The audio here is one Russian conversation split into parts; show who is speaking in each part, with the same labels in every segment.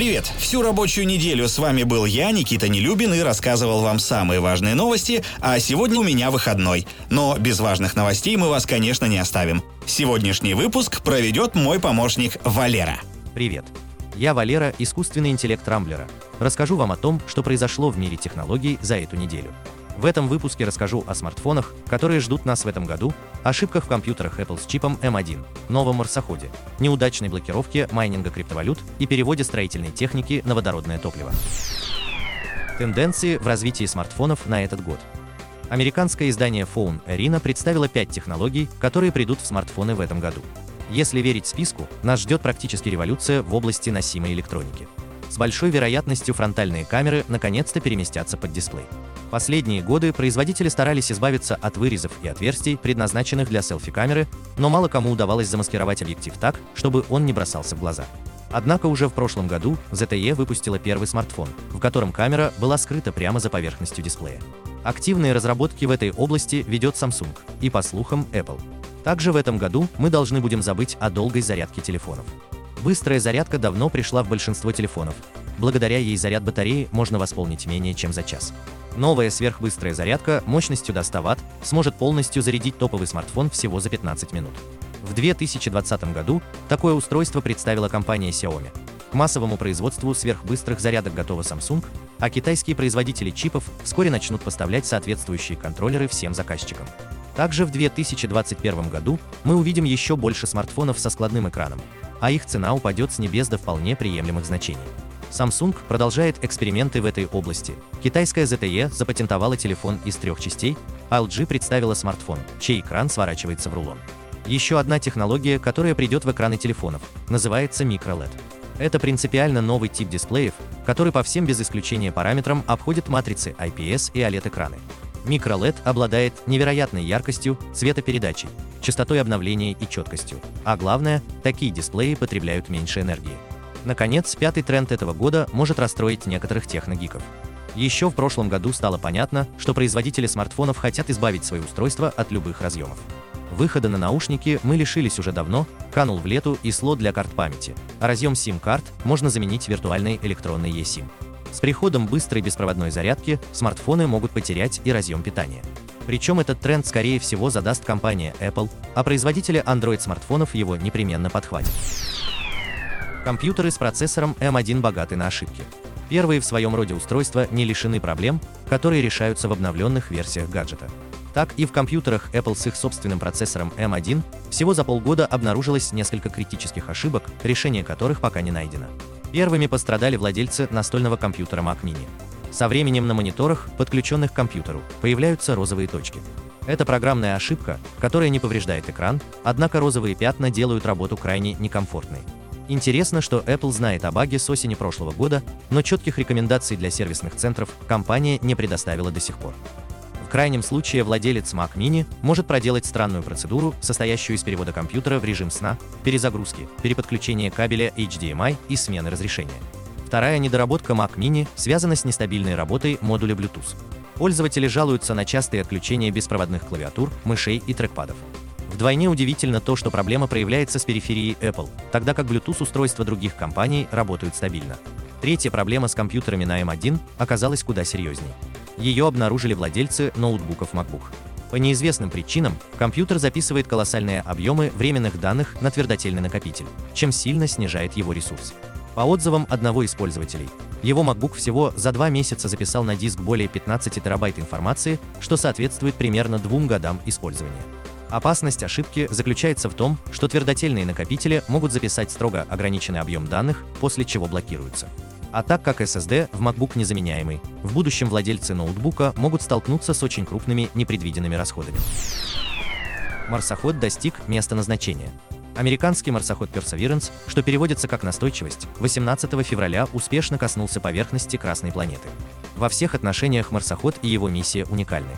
Speaker 1: Привет! Всю рабочую неделю с вами был я, Никита Нелюбин, и рассказывал вам самые важные новости, а сегодня у меня выходной. Но без важных новостей мы вас, конечно, не оставим. Сегодняшний выпуск проведет мой помощник Валера.
Speaker 2: Привет! Я Валера, искусственный интеллект Рамблера. Расскажу вам о том, что произошло в мире технологий за эту неделю. В этом выпуске расскажу о смартфонах, которые ждут нас в этом году, ошибках в компьютерах Apple с чипом M1, новом марсоходе, неудачной блокировке майнинга криптовалют и переводе строительной техники на водородное топливо. Тенденции в развитии смартфонов на этот год. Американское издание Phone Arena представило 5 технологий, которые придут в смартфоны в этом году. Если верить списку, нас ждет практически революция в области носимой электроники. С большой вероятностью фронтальные камеры наконец-то переместятся под дисплей. Последние годы производители старались избавиться от вырезов и отверстий, предназначенных для селфи-камеры, но мало кому удавалось замаскировать объектив так, чтобы он не бросался в глаза. Однако уже в прошлом году ZTE выпустила первый смартфон, в котором камера была скрыта прямо за поверхностью дисплея. Активные разработки в этой области ведет Samsung и, по слухам, Apple. Также в этом году мы должны будем забыть о долгой зарядке телефонов. Быстрая зарядка давно пришла в большинство телефонов. Благодаря ей заряд батареи можно восполнить менее чем за час. Новая сверхбыстрая зарядка мощностью до 100 Вт сможет полностью зарядить топовый смартфон всего за 15 минут. В 2020 году такое устройство представила компания Xiaomi. К массовому производству сверхбыстрых зарядок готова Samsung, а китайские производители чипов вскоре начнут поставлять соответствующие контроллеры всем заказчикам. Также в 2021 году мы увидим еще больше смартфонов со складным экраном, а их цена упадет с небес до вполне приемлемых значений. Samsung продолжает эксперименты в этой области. Китайская ZTE запатентовала телефон из трех частей, а LG представила смартфон, чей экран сворачивается в рулон. Еще одна технология, которая придет в экраны телефонов, называется microLED. Это принципиально новый тип дисплеев, который по всем без исключения параметрам обходит матрицы IPS и OLED-экраны. MicroLED обладает невероятной яркостью, цветопередачей, частотой обновления и четкостью. А главное, такие дисплеи потребляют меньше энергии. Наконец, пятый тренд этого года может расстроить некоторых техногиков. Еще в прошлом году стало понятно, что производители смартфонов хотят избавить свои устройства от любых разъемов. Выхода на наушники мы лишились уже давно, канул в лету и слот для карт памяти, а разъем SIM-карт можно заменить виртуальной электронной eSIM. С приходом быстрой беспроводной зарядки смартфоны могут потерять и разъем питания. Причем этот тренд скорее всего задаст компания Apple, а производители Android-смартфонов его непременно подхватят. Компьютеры с процессором M1 богаты на ошибки. Первые в своем роде устройства не лишены проблем, которые решаются в обновленных версиях гаджета. Так и в компьютерах Apple с их собственным процессором M1 всего за полгода обнаружилось несколько критических ошибок, решение которых пока не найдено. Первыми пострадали владельцы настольного компьютера Mac Mini. Со временем на мониторах, подключенных к компьютеру, появляются розовые точки. Это программная ошибка, которая не повреждает экран, однако розовые пятна делают работу крайне некомфортной. Интересно, что Apple знает о баге с осени прошлого года, но четких рекомендаций для сервисных центров компания не предоставила до сих пор. Крайнем случае владелец Mac Mini может проделать странную процедуру, состоящую из перевода компьютера в режим сна, перезагрузки, переподключения кабеля HDMI и смены разрешения. Вторая недоработка Mac Mini связана с нестабильной работой модуля Bluetooth. Пользователи жалуются на частые отключения беспроводных клавиатур, мышей и трекпадов. Вдвойне удивительно то, что проблема проявляется с периферией Apple, тогда как Bluetooth-устройства других компаний работают стабильно. Третья проблема с компьютерами на M1 оказалась куда серьезнее. Ее обнаружили владельцы ноутбуков MacBook. По неизвестным причинам компьютер записывает колоссальные объемы временных данных на твердотельный накопитель, чем сильно снижает его ресурс. По отзывам одного из пользователей, его MacBook всего за два месяца записал на диск более 15 терабайт информации, что соответствует примерно двум годам использования. Опасность ошибки заключается в том, что твердотельные накопители могут записать строго ограниченный объем данных, после чего блокируются. А так как SSD в MacBook незаменяемый, в будущем владельцы ноутбука могут столкнуться с очень крупными непредвиденными расходами. Марсоход достиг места назначения. Американский марсоход Perseverance, что переводится как «настойчивость», 18 февраля успешно коснулся поверхности Красной планеты. Во всех отношениях марсоход и его миссия уникальны.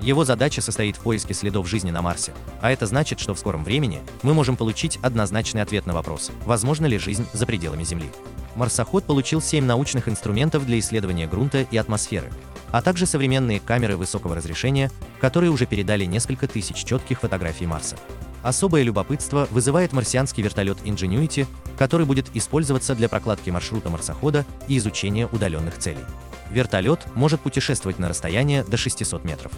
Speaker 2: Его задача состоит в поиске следов жизни на Марсе, а это значит, что в скором времени мы можем получить однозначный ответ на вопрос, возможно ли жизнь за пределами Земли. Марсоход получил 7 научных инструментов для исследования грунта и атмосферы, а также современные камеры высокого разрешения, которые уже передали несколько тысяч четких фотографий Марса. Особое любопытство вызывает марсианский вертолет Ingenuity, который будет использоваться для прокладки маршрута марсохода и изучения удаленных целей. Вертолет может путешествовать на расстояние до 600 метров.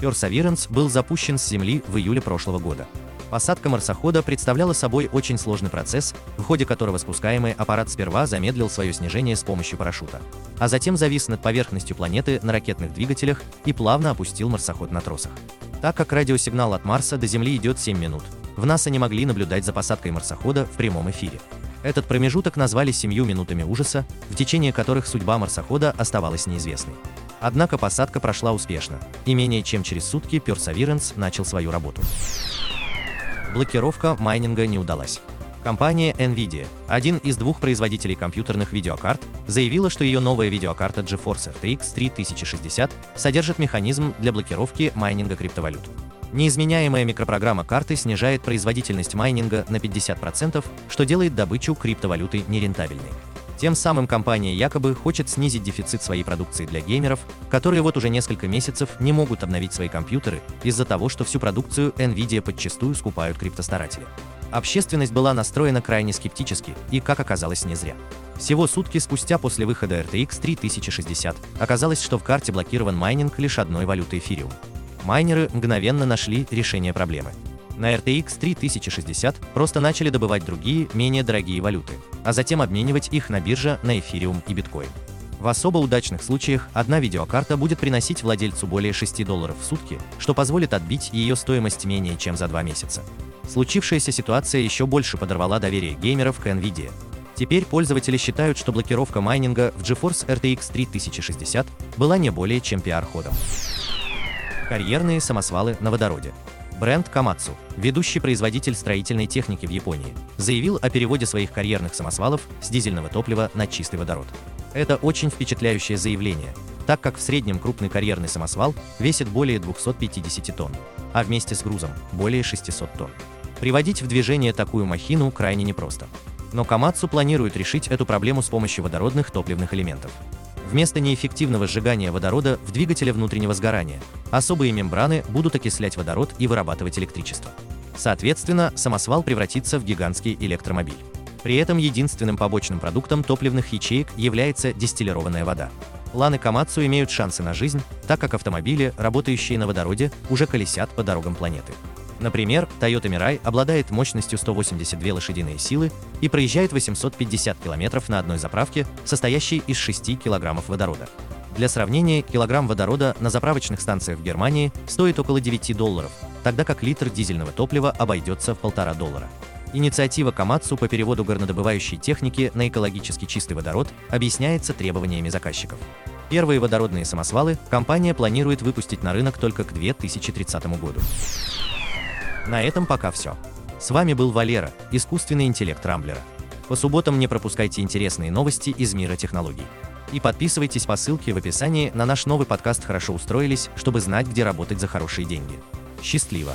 Speaker 2: Perseverance был запущен с Земли в июле прошлого года. Посадка марсохода представляла собой очень сложный процесс, в ходе которого спускаемый аппарат сперва замедлил свое снижение с помощью парашюта, а затем завис над поверхностью планеты на ракетных двигателях и плавно опустил марсоход на тросах. Так как радиосигнал от Марса до Земли идет 7 минут, в НАСА не могли наблюдать за посадкой марсохода в прямом эфире. Этот промежуток назвали семью минутами ужаса, в течение которых судьба марсохода оставалась неизвестной. Однако посадка прошла успешно, и менее чем через сутки Perseverance начал свою работу блокировка майнинга не удалась. Компания Nvidia, один из двух производителей компьютерных видеокарт, заявила, что ее новая видеокарта GeForce RTX 3060 содержит механизм для блокировки майнинга криптовалют. Неизменяемая микропрограмма карты снижает производительность майнинга на 50%, что делает добычу криптовалюты нерентабельной. Тем самым компания якобы хочет снизить дефицит своей продукции для геймеров, которые вот уже несколько месяцев не могут обновить свои компьютеры из-за того, что всю продукцию Nvidia подчастую скупают криптостаратели. Общественность была настроена крайне скептически, и, как оказалось, не зря. Всего сутки спустя после выхода RTX 3060 оказалось, что в карте блокирован майнинг лишь одной валюты эфириум. Майнеры мгновенно нашли решение проблемы. На RTX 3060 просто начали добывать другие, менее дорогие валюты, а затем обменивать их на бирже на эфириум и биткоин. В особо удачных случаях одна видеокарта будет приносить владельцу более 6 долларов в сутки, что позволит отбить ее стоимость менее чем за два месяца. Случившаяся ситуация еще больше подорвала доверие геймеров к NVIDIA. Теперь пользователи считают, что блокировка майнинга в GeForce RTX 3060 была не более чем пиар-ходом. Карьерные самосвалы на водороде. Бренд Камацу, ведущий производитель строительной техники в Японии, заявил о переводе своих карьерных самосвалов с дизельного топлива на чистый водород. Это очень впечатляющее заявление, так как в среднем крупный карьерный самосвал весит более 250 тонн, а вместе с грузом более 600 тонн. Приводить в движение такую махину крайне непросто. Но Камацу планирует решить эту проблему с помощью водородных топливных элементов. Вместо неэффективного сжигания водорода в двигателе внутреннего сгорания особые мембраны будут окислять водород и вырабатывать электричество. Соответственно, самосвал превратится в гигантский электромобиль. При этом единственным побочным продуктом топливных ячеек является дистиллированная вода. Ланы Камацу имеют шансы на жизнь, так как автомобили, работающие на водороде, уже колесят по дорогам планеты. Например, Toyota Mirai обладает мощностью 182 лошадиные силы и проезжает 850 км на одной заправке, состоящей из 6 кг водорода. Для сравнения, килограмм водорода на заправочных станциях в Германии стоит около 9 долларов, тогда как литр дизельного топлива обойдется в полтора доллара. Инициатива Камацу по переводу горнодобывающей техники на экологически чистый водород объясняется требованиями заказчиков. Первые водородные самосвалы компания планирует выпустить на рынок только к 2030 году. На этом пока все. С вами был Валера, искусственный интеллект Рамблера. По субботам не пропускайте интересные новости из мира технологий. И подписывайтесь по ссылке в описании на наш новый подкаст «Хорошо устроились», чтобы знать, где работать за хорошие деньги. Счастливо!